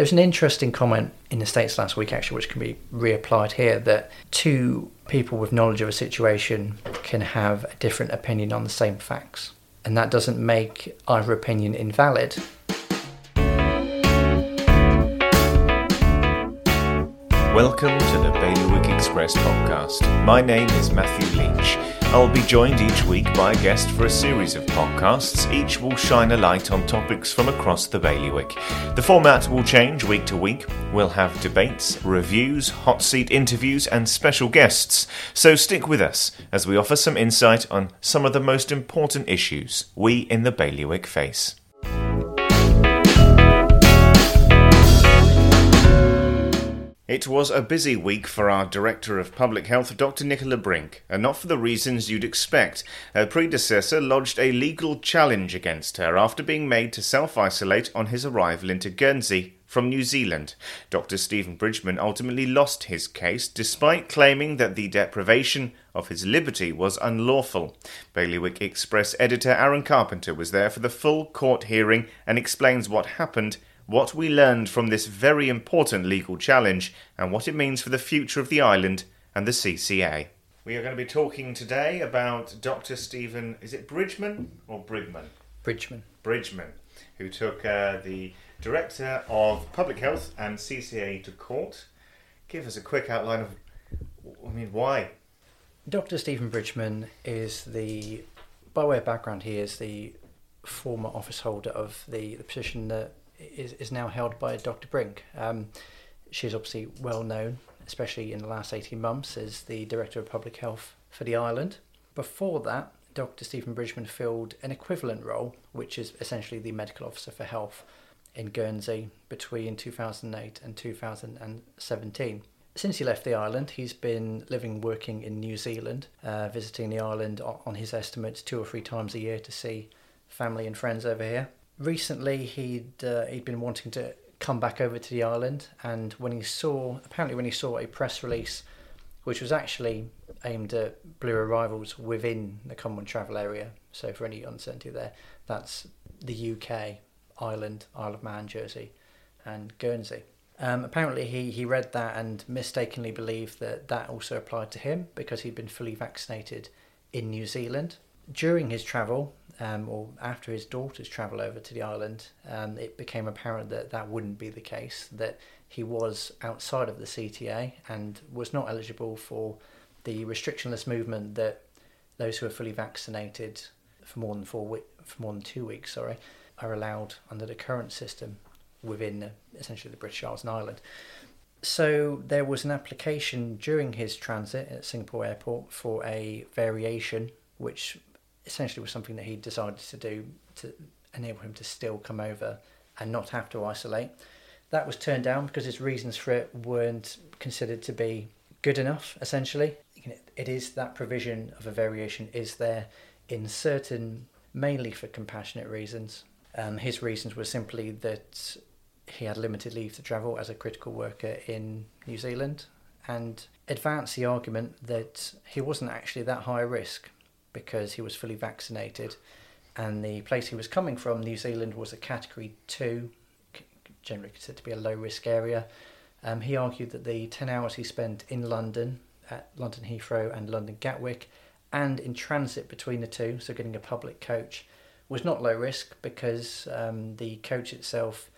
There's an interesting comment in the States last week, actually, which can be reapplied here that two people with knowledge of a situation can have a different opinion on the same facts. And that doesn't make either opinion invalid. Welcome to the Bailiwick Express podcast. My name is Matthew Leach. I'll be joined each week by a guest for a series of podcasts. Each will shine a light on topics from across the bailiwick. The format will change week to week. We'll have debates, reviews, hot seat interviews, and special guests. So stick with us as we offer some insight on some of the most important issues we in the bailiwick face. It was a busy week for our Director of Public Health, Dr. Nicola Brink, and not for the reasons you'd expect. Her predecessor lodged a legal challenge against her after being made to self isolate on his arrival into Guernsey from New Zealand. Dr. Stephen Bridgman ultimately lost his case despite claiming that the deprivation of his liberty was unlawful. Bailiwick Express editor Aaron Carpenter was there for the full court hearing and explains what happened what we learned from this very important legal challenge and what it means for the future of the island and the CCA. We are going to be talking today about Dr. Stephen, is it Bridgman or Brigman? Bridgman. Bridgman, who took uh, the Director of Public Health and CCA to court. Give us a quick outline of, I mean, why? Dr. Stephen Bridgman is the, by way of background, he is the former office holder of the, the position that is, is now held by Dr. Brink. Um, she's obviously well known, especially in the last 18 months, as the Director of Public Health for the island. Before that, Dr. Stephen Bridgman filled an equivalent role, which is essentially the Medical Officer for Health in Guernsey between 2008 and 2017. Since he left the island, he's been living working in New Zealand, uh, visiting the island on his estimates two or three times a year to see family and friends over here recently he'd uh, he'd been wanting to come back over to the island, and when he saw apparently when he saw a press release, which was actually aimed at blue arrivals within the Common Travel Area. So for any uncertainty there, that's the UK, Ireland, Isle of Man, Jersey, and Guernsey. Um, apparently, he, he read that and mistakenly believed that that also applied to him because he'd been fully vaccinated in New Zealand. During his travel, um, or after his daughters travel over to the island, um, it became apparent that that wouldn't be the case, that he was outside of the CTA and was not eligible for the restrictionless movement that those who are fully vaccinated for more than four for more than two weeks, sorry, are allowed under the current system within uh, essentially the British Isles and Ireland. So there was an application during his transit at Singapore Airport for a variation, which essentially was something that he decided to do to enable him to still come over and not have to isolate. That was turned down because his reasons for it weren't considered to be good enough, essentially. It is that provision of a variation is there in certain, mainly for compassionate reasons. Um, his reasons were simply that he had limited leave to travel as a critical worker in New Zealand and advanced the argument that he wasn't actually that high risk because he was fully vaccinated, and the place he was coming from, New Zealand, was a Category Two, generally considered to be a low risk area. Um, he argued that the ten hours he spent in London, at London Heathrow and London Gatwick, and in transit between the two, so getting a public coach, was not low risk because um, the coach itself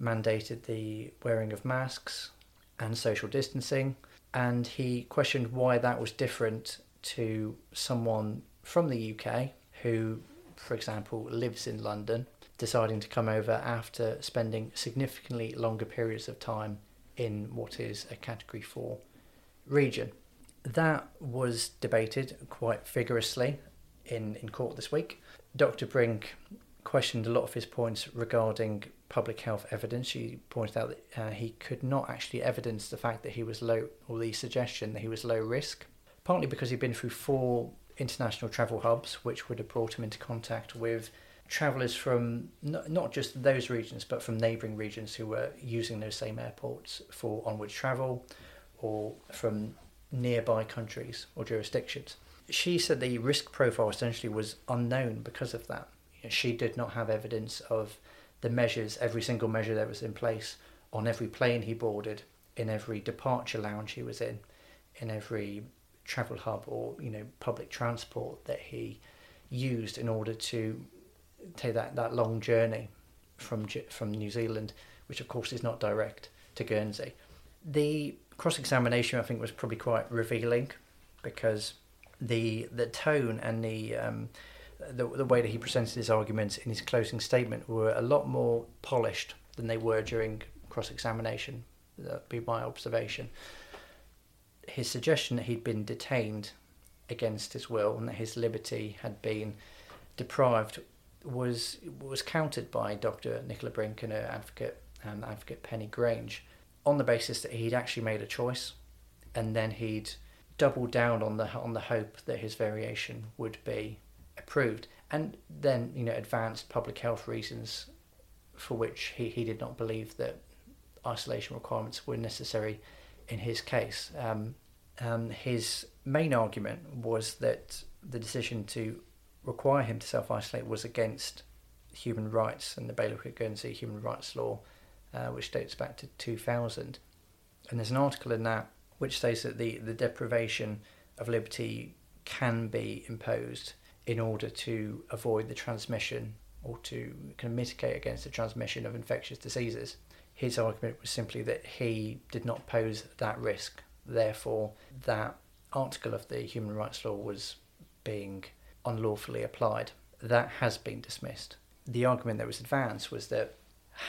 mandated the wearing of masks and social distancing. And he questioned why that was different to someone from the UK who, for example, lives in London, deciding to come over after spending significantly longer periods of time in what is a Category 4 region. That was debated quite vigorously in, in court this week. Dr. Brink questioned a lot of his points regarding public health evidence. She pointed out that uh, he could not actually evidence the fact that he was low, or the suggestion that he was low risk, partly because he'd been through four international travel hubs, which would have brought him into contact with travellers from not, just those regions, but from neighbouring regions who were using those same airports for onward travel or from nearby countries or jurisdictions. She said the risk profile essentially was unknown because of that. She did not have evidence of the measures, every single measure that was in place on every plane he boarded, in every departure lounge he was in, in every travel hub or you know public transport that he used in order to take that, that long journey from from New Zealand, which of course is not direct to Guernsey. The cross examination I think was probably quite revealing because the the tone and the um, the, the way that he presented his arguments in his closing statement were a lot more polished than they were during cross examination. That'd be my observation. His suggestion that he'd been detained against his will and that his liberty had been deprived was was countered by Dr. Nicola Brink and her advocate, um, advocate Penny Grange, on the basis that he'd actually made a choice, and then he'd doubled down on the on the hope that his variation would be approved, and then you know advanced public health reasons for which he, he did not believe that isolation requirements were necessary in his case. Um, um, his main argument was that the decision to require him to self isolate was against human rights and the Bailiwick of Guernsey human rights law, uh, which dates back to 2000. And there's an article in that which says that the, the deprivation of liberty can be imposed in order to avoid the transmission or to kind of mitigate against the transmission of infectious diseases. His argument was simply that he did not pose that risk. Therefore, that article of the human rights law was being unlawfully applied. That has been dismissed. The argument that was advanced was that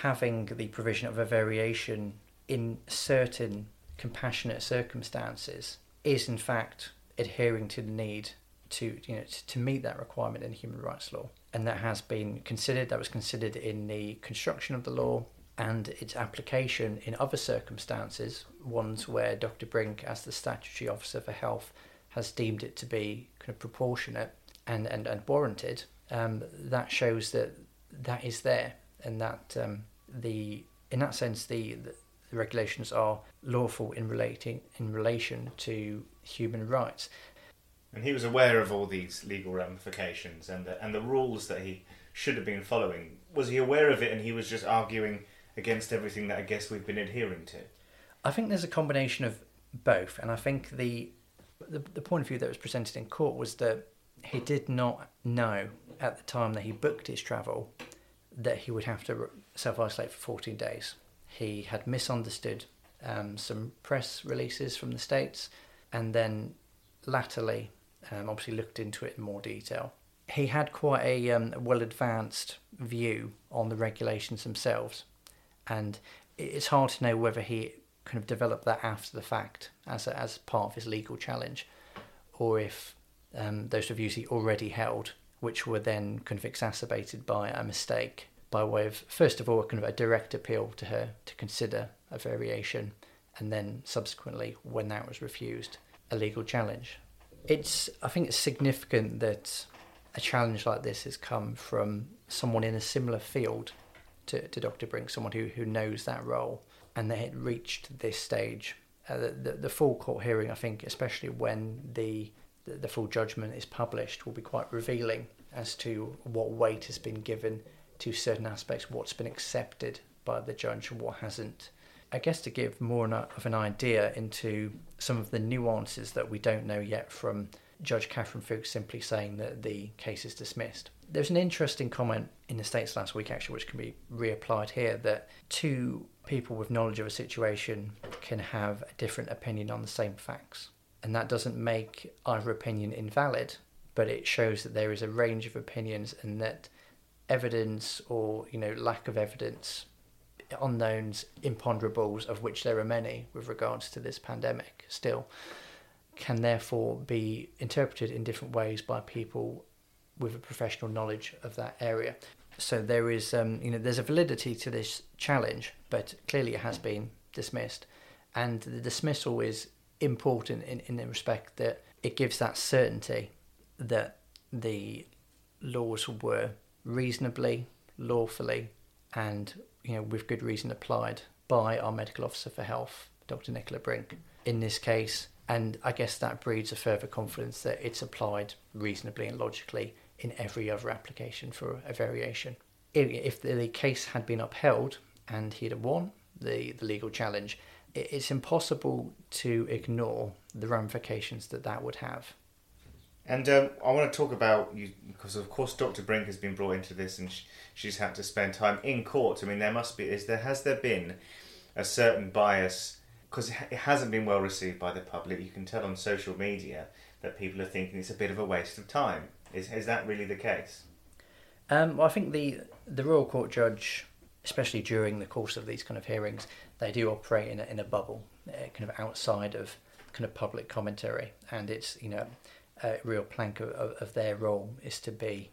having the provision of a variation in certain compassionate circumstances is in fact adhering to the need to you know to, to meet that requirement in human rights law and that has been considered that was considered in the construction of the law and its application in other circumstances ones where Dr Brink as the statutory officer for health has deemed it to be kind of proportionate and, and, and warranted, um, that shows that that is there and that um, the in that sense the, the, the regulations are lawful in relating in relation to human rights. And he was aware of all these legal ramifications and the, and the rules that he should have been following. Was he aware of it and he was just arguing against everything that I guess we've been adhering to? I think there's a combination of both, and I think the the, the point of view that was presented in court was that he did not know at the time that he booked his travel that he would have to self isolate for 14 days. He had misunderstood um, some press releases from the States and then latterly um, obviously looked into it in more detail. He had quite a um, well advanced view on the regulations themselves, and it's hard to know whether he kind of developed that after the fact as, a, as part of his legal challenge or if um, those reviews he already held, which were then kind of exacerbated by a mistake by way of, first of all, kind of a direct appeal to her to consider a variation, and then subsequently, when that was refused, a legal challenge. It's, I think it's significant that a challenge like this has come from someone in a similar field to, to Dr. Brink, someone who, who knows that role, and they had reached this stage. Uh, the, the, the full court hearing, I think, especially when the the, the full judgment is published will be quite revealing as to what weight has been given to certain aspects, what's been accepted by the judge and what hasn't. I guess to give more of an idea into some of the nuances that we don't know yet from Judge Catherine Fuchs simply saying that the case is dismissed. There's an interesting comment in the States last week, actually, which can be reapplied here that two people with knowledge of a situation can have a different opinion on the same facts and that doesn't make either opinion invalid, but it shows that there is a range of opinions and that evidence or you know lack of evidence, unknowns, imponderables, of which there are many with regards to this pandemic still, can therefore be interpreted in different ways by people with a professional knowledge of that area. So there is, um, you know, there's a validity to this challenge, but clearly it has been dismissed, and the dismissal is important in, in the respect that it gives that certainty that the laws were reasonably, lawfully, and you know with good reason applied by our medical officer for health, Dr. Nicola Brink, in this case. And I guess that breeds a further confidence that it's applied reasonably and logically in every other application for a variation. If the case had been upheld and he'd have won, the, the legal challenge, it's impossible to ignore the ramifications that that would have. And um, I want to talk about you because, of course, Dr. Brink has been brought into this, and she's had to spend time in court. I mean, there must be is there has there been a certain bias because it hasn't been well received by the public. You can tell on social media that people are thinking it's a bit of a waste of time. Is is that really the case? Um, well, I think the the Royal Court judge, especially during the course of these kind of hearings, they do operate in a, in a bubble, uh, kind of outside of kind of public commentary, and it's you know a real plank of, of, their role is to be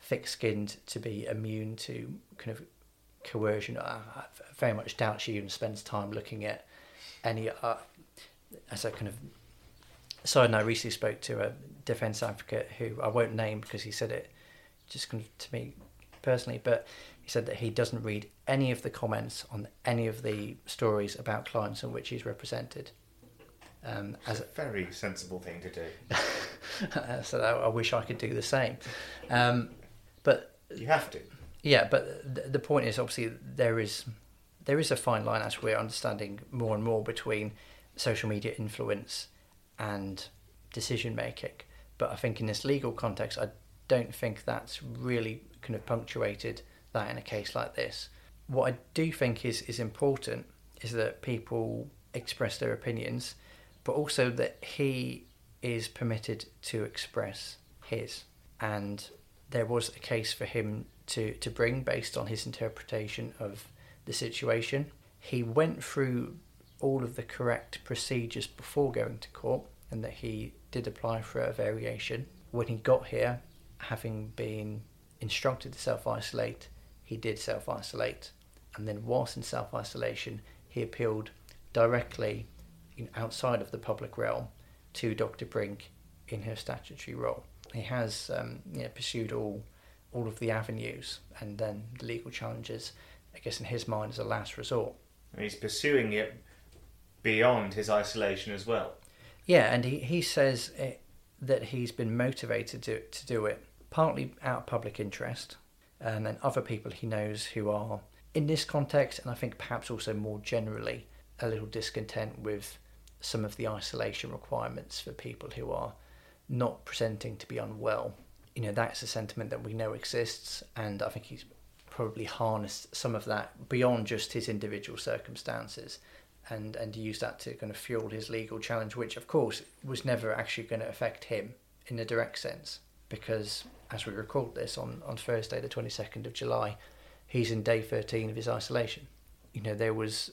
thick-skinned, to be immune to kind of coercion. I, I very much doubt she even spends time looking at any. Uh, as a kind of side note, I recently spoke to a defence advocate who I won't name because he said it just kind of to me personally, but he said that he doesn't read any of the comments on any of the stories about clients in which he's represented. Um, as a very sensible thing to do. so I, I, wish I could do the same. Um, but you have to. Yeah, but the, the point is obviously there is there is a fine line as we're understanding more and more between social media influence and decision making. But I think in this legal context, I don't think that's really kind of punctuated that in a case like this. What I do think is, is important is that people express their opinions, but also that he is permitted to express his. And there was a case for him to, to bring based on his interpretation of the situation. He went through all of the correct procedures before going to court and that he did apply for a variation. When he got here, having been instructed to self isolate, he did self isolate. And then, whilst in self isolation, he appealed directly you know, outside of the public realm to Dr. Brink in her statutory role. He has um, you know, pursued all all of the avenues and then the legal challenges, I guess, in his mind, as a last resort. And he's pursuing it beyond his isolation as well. Yeah, and he, he says it, that he's been motivated to, to do it partly out of public interest, and then other people he knows who are in this context, and I think perhaps also more generally, a little discontent with some of the isolation requirements for people who are not presenting to be unwell. You know, that's a sentiment that we know exists, and I think he's probably harnessed some of that beyond just his individual circumstances and, and used that to kind of fuel his legal challenge, which of course was never actually going to affect him in a direct sense because as we record this on, on Thursday, the 22nd of July, he's in day 13 of his isolation. You know, there was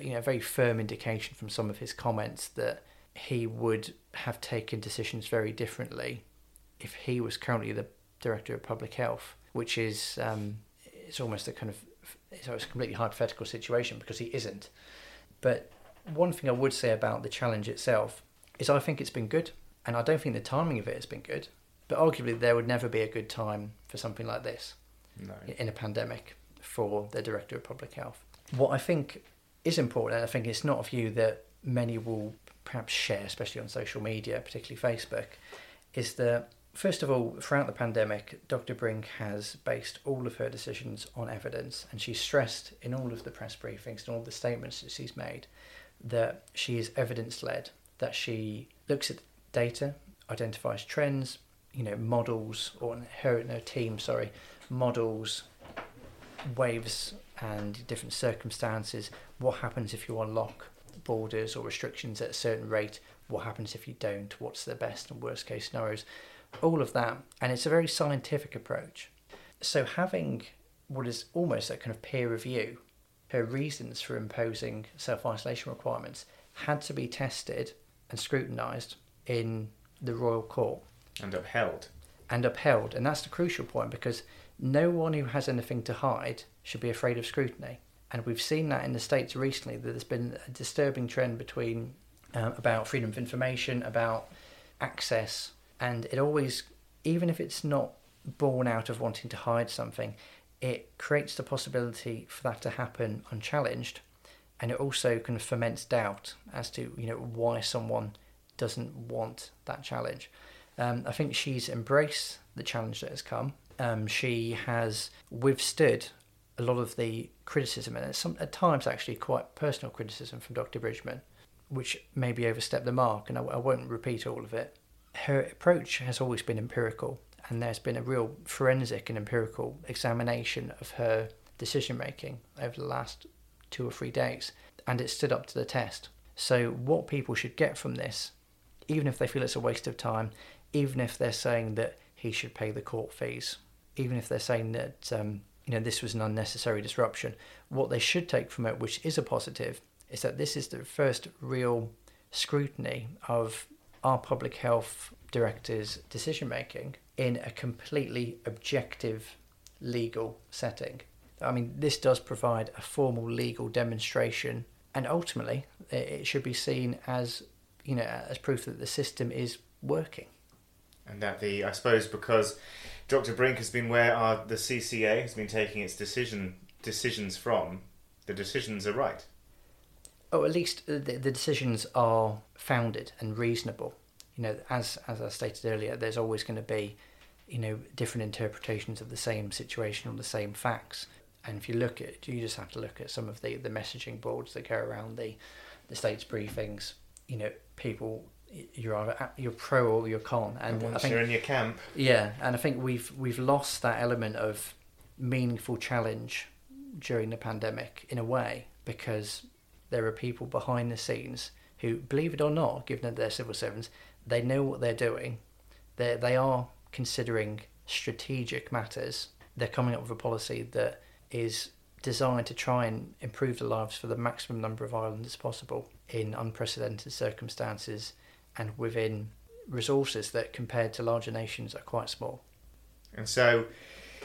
you know, a very firm indication from some of his comments that he would have taken decisions very differently if he was currently the director of public health, which is um, it's almost a kind of it's a completely hypothetical situation because he isn't. But one thing I would say about the challenge itself is I think it's been good, and I don't think the timing of it has been good. But arguably, there would never be a good time for something like this no. in a pandemic for the director of public health. What I think is important, and I think it's not a view that many will perhaps share, especially on social media, particularly Facebook, is that first of all, throughout the pandemic, Dr. Brink has based all of her decisions on evidence, and she stressed in all of the press briefings and all the statements that she's made that she is evidence led, that she looks at data, identifies trends, you know models or her no team sorry models waves and different circumstances what happens if you unlock borders or restrictions at a certain rate? What happens if you don't? What's the best and worst case scenarios? All of that and it's a very scientific approach. So having what is almost a kind of peer review her reasons for imposing self-isolation requirements had to be tested and scrutinized in the royal court. And upheld. And upheld. And that's the crucial point because no one who has anything to hide should be afraid of scrutiny. And we've seen that in the States recently, that there's been a disturbing trend between um, about freedom of information, about access, and it always, even if it's not born out of wanting to hide something, it creates the possibility for that to happen unchallenged, and it also of foments doubt as to you know why someone doesn't want that challenge. Um, I think she's embraced the challenge that has come. Um, she has withstood a lot of the criticism, and some, at times actually quite personal criticism from Dr. Bridgman, which maybe overstepped the mark, and I, I won't repeat all of it. Her approach has always been empirical, and there's been a real forensic and empirical examination of her decision making over the last two or three days, and it stood up to the test. So, what people should get from this, even if they feel it's a waste of time, even if they're saying that he should pay the court fees, even if they're saying that um, you know this was an unnecessary disruption, what they should take from it, which is a positive, is that this is the first real scrutiny of our public health director's decision making in a completely objective legal setting. I mean, this does provide a formal legal demonstration, and ultimately, it should be seen as you know as proof that the system is working. And that the I suppose because Dr. Brink has been where our, the CCA has been taking its decision decisions from, the decisions are right. Oh, at least uh, the, the decisions are founded and reasonable. You know, as as I stated earlier, there's always going to be, you know, different interpretations of the same situation or the same facts. And if you look at, you just have to look at some of the, the messaging boards that go around the, the state's briefings. You know, people you're either you're pro or you're con, and, and I think you're in your camp. Yeah, and I think we've we've lost that element of meaningful challenge during the pandemic in a way because there are people behind the scenes who, believe it or not, given that they're civil servants, they know what they're doing. They they are considering strategic matters. They're coming up with a policy that is designed to try and improve the lives for the maximum number of islanders possible in unprecedented circumstances and within resources that compared to larger nations are quite small. And so,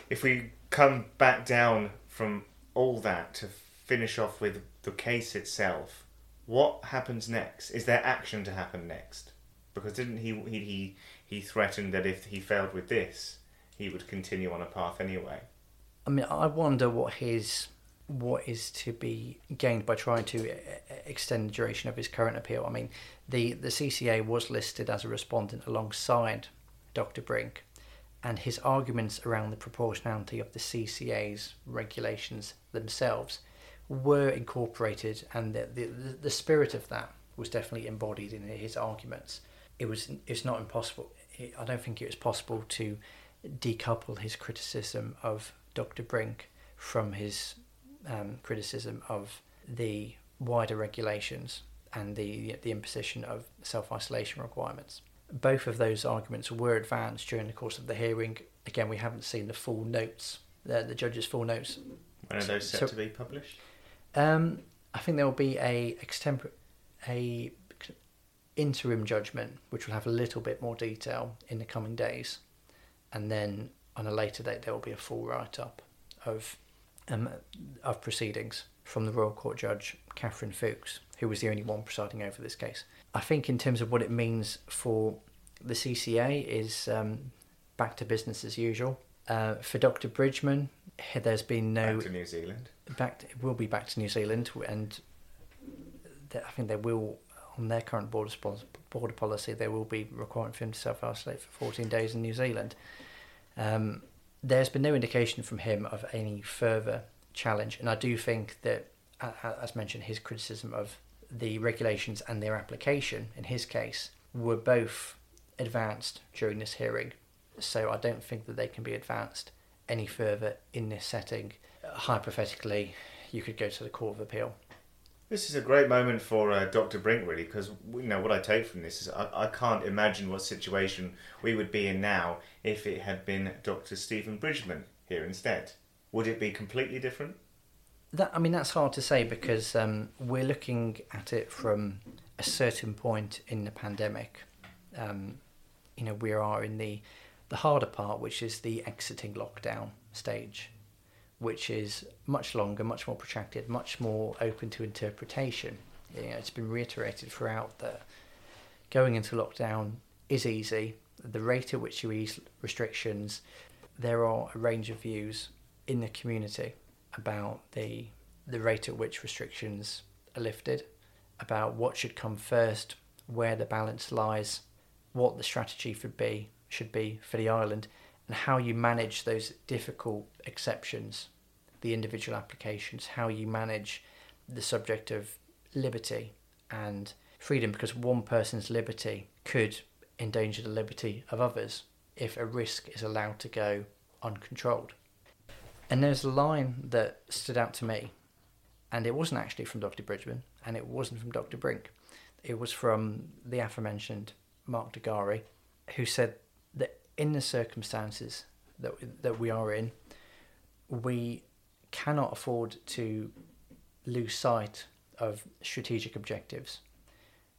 if we come back down from all that to finish off with the case itself, what happens next? Is there action to happen next? Because didn't he he he threatened that if he failed with this, he would continue on a path anyway. I mean, I wonder what his what is to be gained by trying to extend the duration of his current appeal. I mean, the, the CCA was listed as a respondent alongside Dr. Brink, and his arguments around the proportionality of the CCA's regulations themselves were incorporated, and the, the, the spirit of that was definitely embodied in his arguments. It was it's not impossible. I don't think it was possible to decouple his criticism of Dr. Brink from his um, criticism of the wider regulations and the the imposition of self isolation requirements. Both of those arguments were advanced during the course of the hearing. Again, we haven't seen the full notes, the, the judge's full notes. When are those set so, to be published? Um, I think there will be a extempor- a interim judgment, which will have a little bit more detail in the coming days, and then on a later date there will be a full write up of um, of proceedings from the Royal Court Judge Catherine Fuchs, who was the only one presiding over this case. I think, in terms of what it means for the CCA, is um, back to business as usual. Uh, for Dr. Bridgman, there's been no back to New Zealand. Back to, it will be back to New Zealand, and I think they will on their current border border policy. they will be requirement for him to self isolate for 14 days in New Zealand. Um, there's been no indication from him of any further challenge, and I do think that, as mentioned, his criticism of the regulations and their application, in his case, were both advanced during this hearing. So I don't think that they can be advanced any further in this setting. hypothetically, you could go to the Court of Appeal. This is a great moment for uh, Dr. Brink, really, because you know what I take from this is I, I can't imagine what situation we would be in now if it had been Dr. Stephen Bridgman here instead. Would it be completely different? That I mean, that's hard to say because um, we're looking at it from a certain point in the pandemic. Um, you know, we are in the the harder part, which is the exiting lockdown stage which is much longer, much more protracted, much more open to interpretation. You know, it's been reiterated throughout that going into lockdown is easy. The rate at which you ease restrictions, there are a range of views in the community about the the rate at which restrictions are lifted, about what should come first, where the balance lies, what the strategy should be should be for the island, and how you manage those difficult exceptions the individual applications, how you manage the subject of liberty and freedom, because one person's liberty could endanger the liberty of others if a risk is allowed to go uncontrolled. And there's a line that stood out to me, and it wasn't actually from Dr. Bridgman, and it wasn't from Dr. Brink. It was from the aforementioned Mark de Garis, who said that in the circumstances that that we are in, we cannot afford to lose sight of strategic objectives.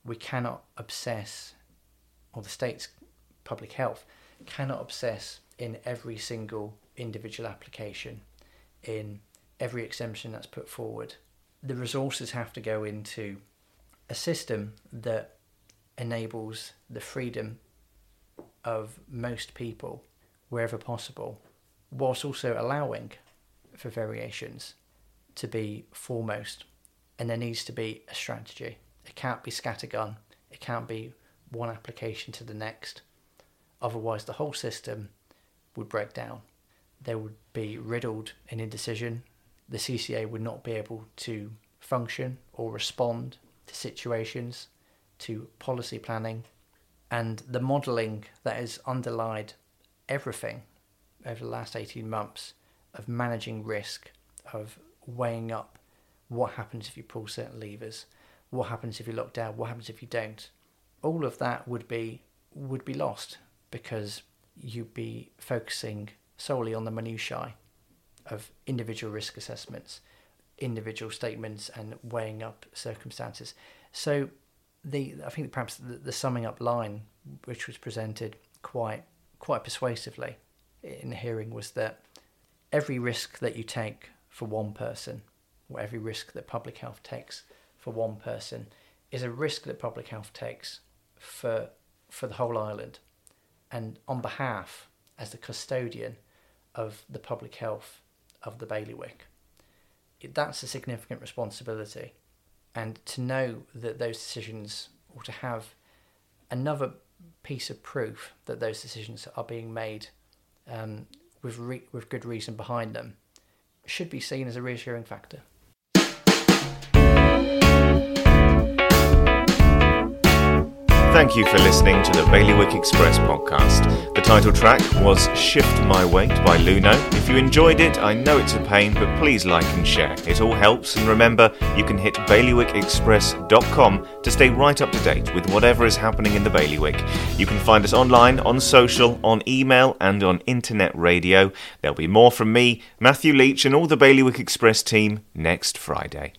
We cannot obsess, or the state's public health cannot obsess in every single individual application, in every exemption that's put forward. The resources have to go into a system that enables the freedom of most people wherever possible, whilst also allowing for variations to be foremost. And there needs to be a strategy. It can't be scattergun, it can't be one application to the next. Otherwise, the whole system would break down. They would be riddled in indecision. The CCA would not be able to function or respond to situations, to policy planning, and the modelling that has underlied everything over the last 18 months of managing risk, of weighing up what happens if you pull certain levers, what happens if you lock down, what happens if you don't. All of that would be would be lost because you'd be focusing solely on the minutiae of individual risk assessments, individual statements, and weighing up circumstances. So, the I think perhaps the, the summing up line, which was presented quite quite persuasively in the hearing, was that every risk that you take for one person, or every risk that public health takes for one person, is a risk that public health takes for for the whole island, and on behalf as the custodian of the public health of the bailiwick. That's a significant responsibility, and to know that those decisions, or to have another piece of proof that those decisions are being made um, with re- with good reason behind them should be seen as a reassuring factor. Thank you for listening to the Bailiwick Express podcast. The title track was Shift My Weight by Luno. If you enjoyed it, I know it's a pain, but please like and share. It all helps, and remember, you can hit bailiwickexpress.com to stay right up to date with whatever is happening in the Bailiwick. You can find us online, on social, on email, and on internet radio. There'll be more from me, Matthew Leach, and all the Bailiwick Express team next Friday.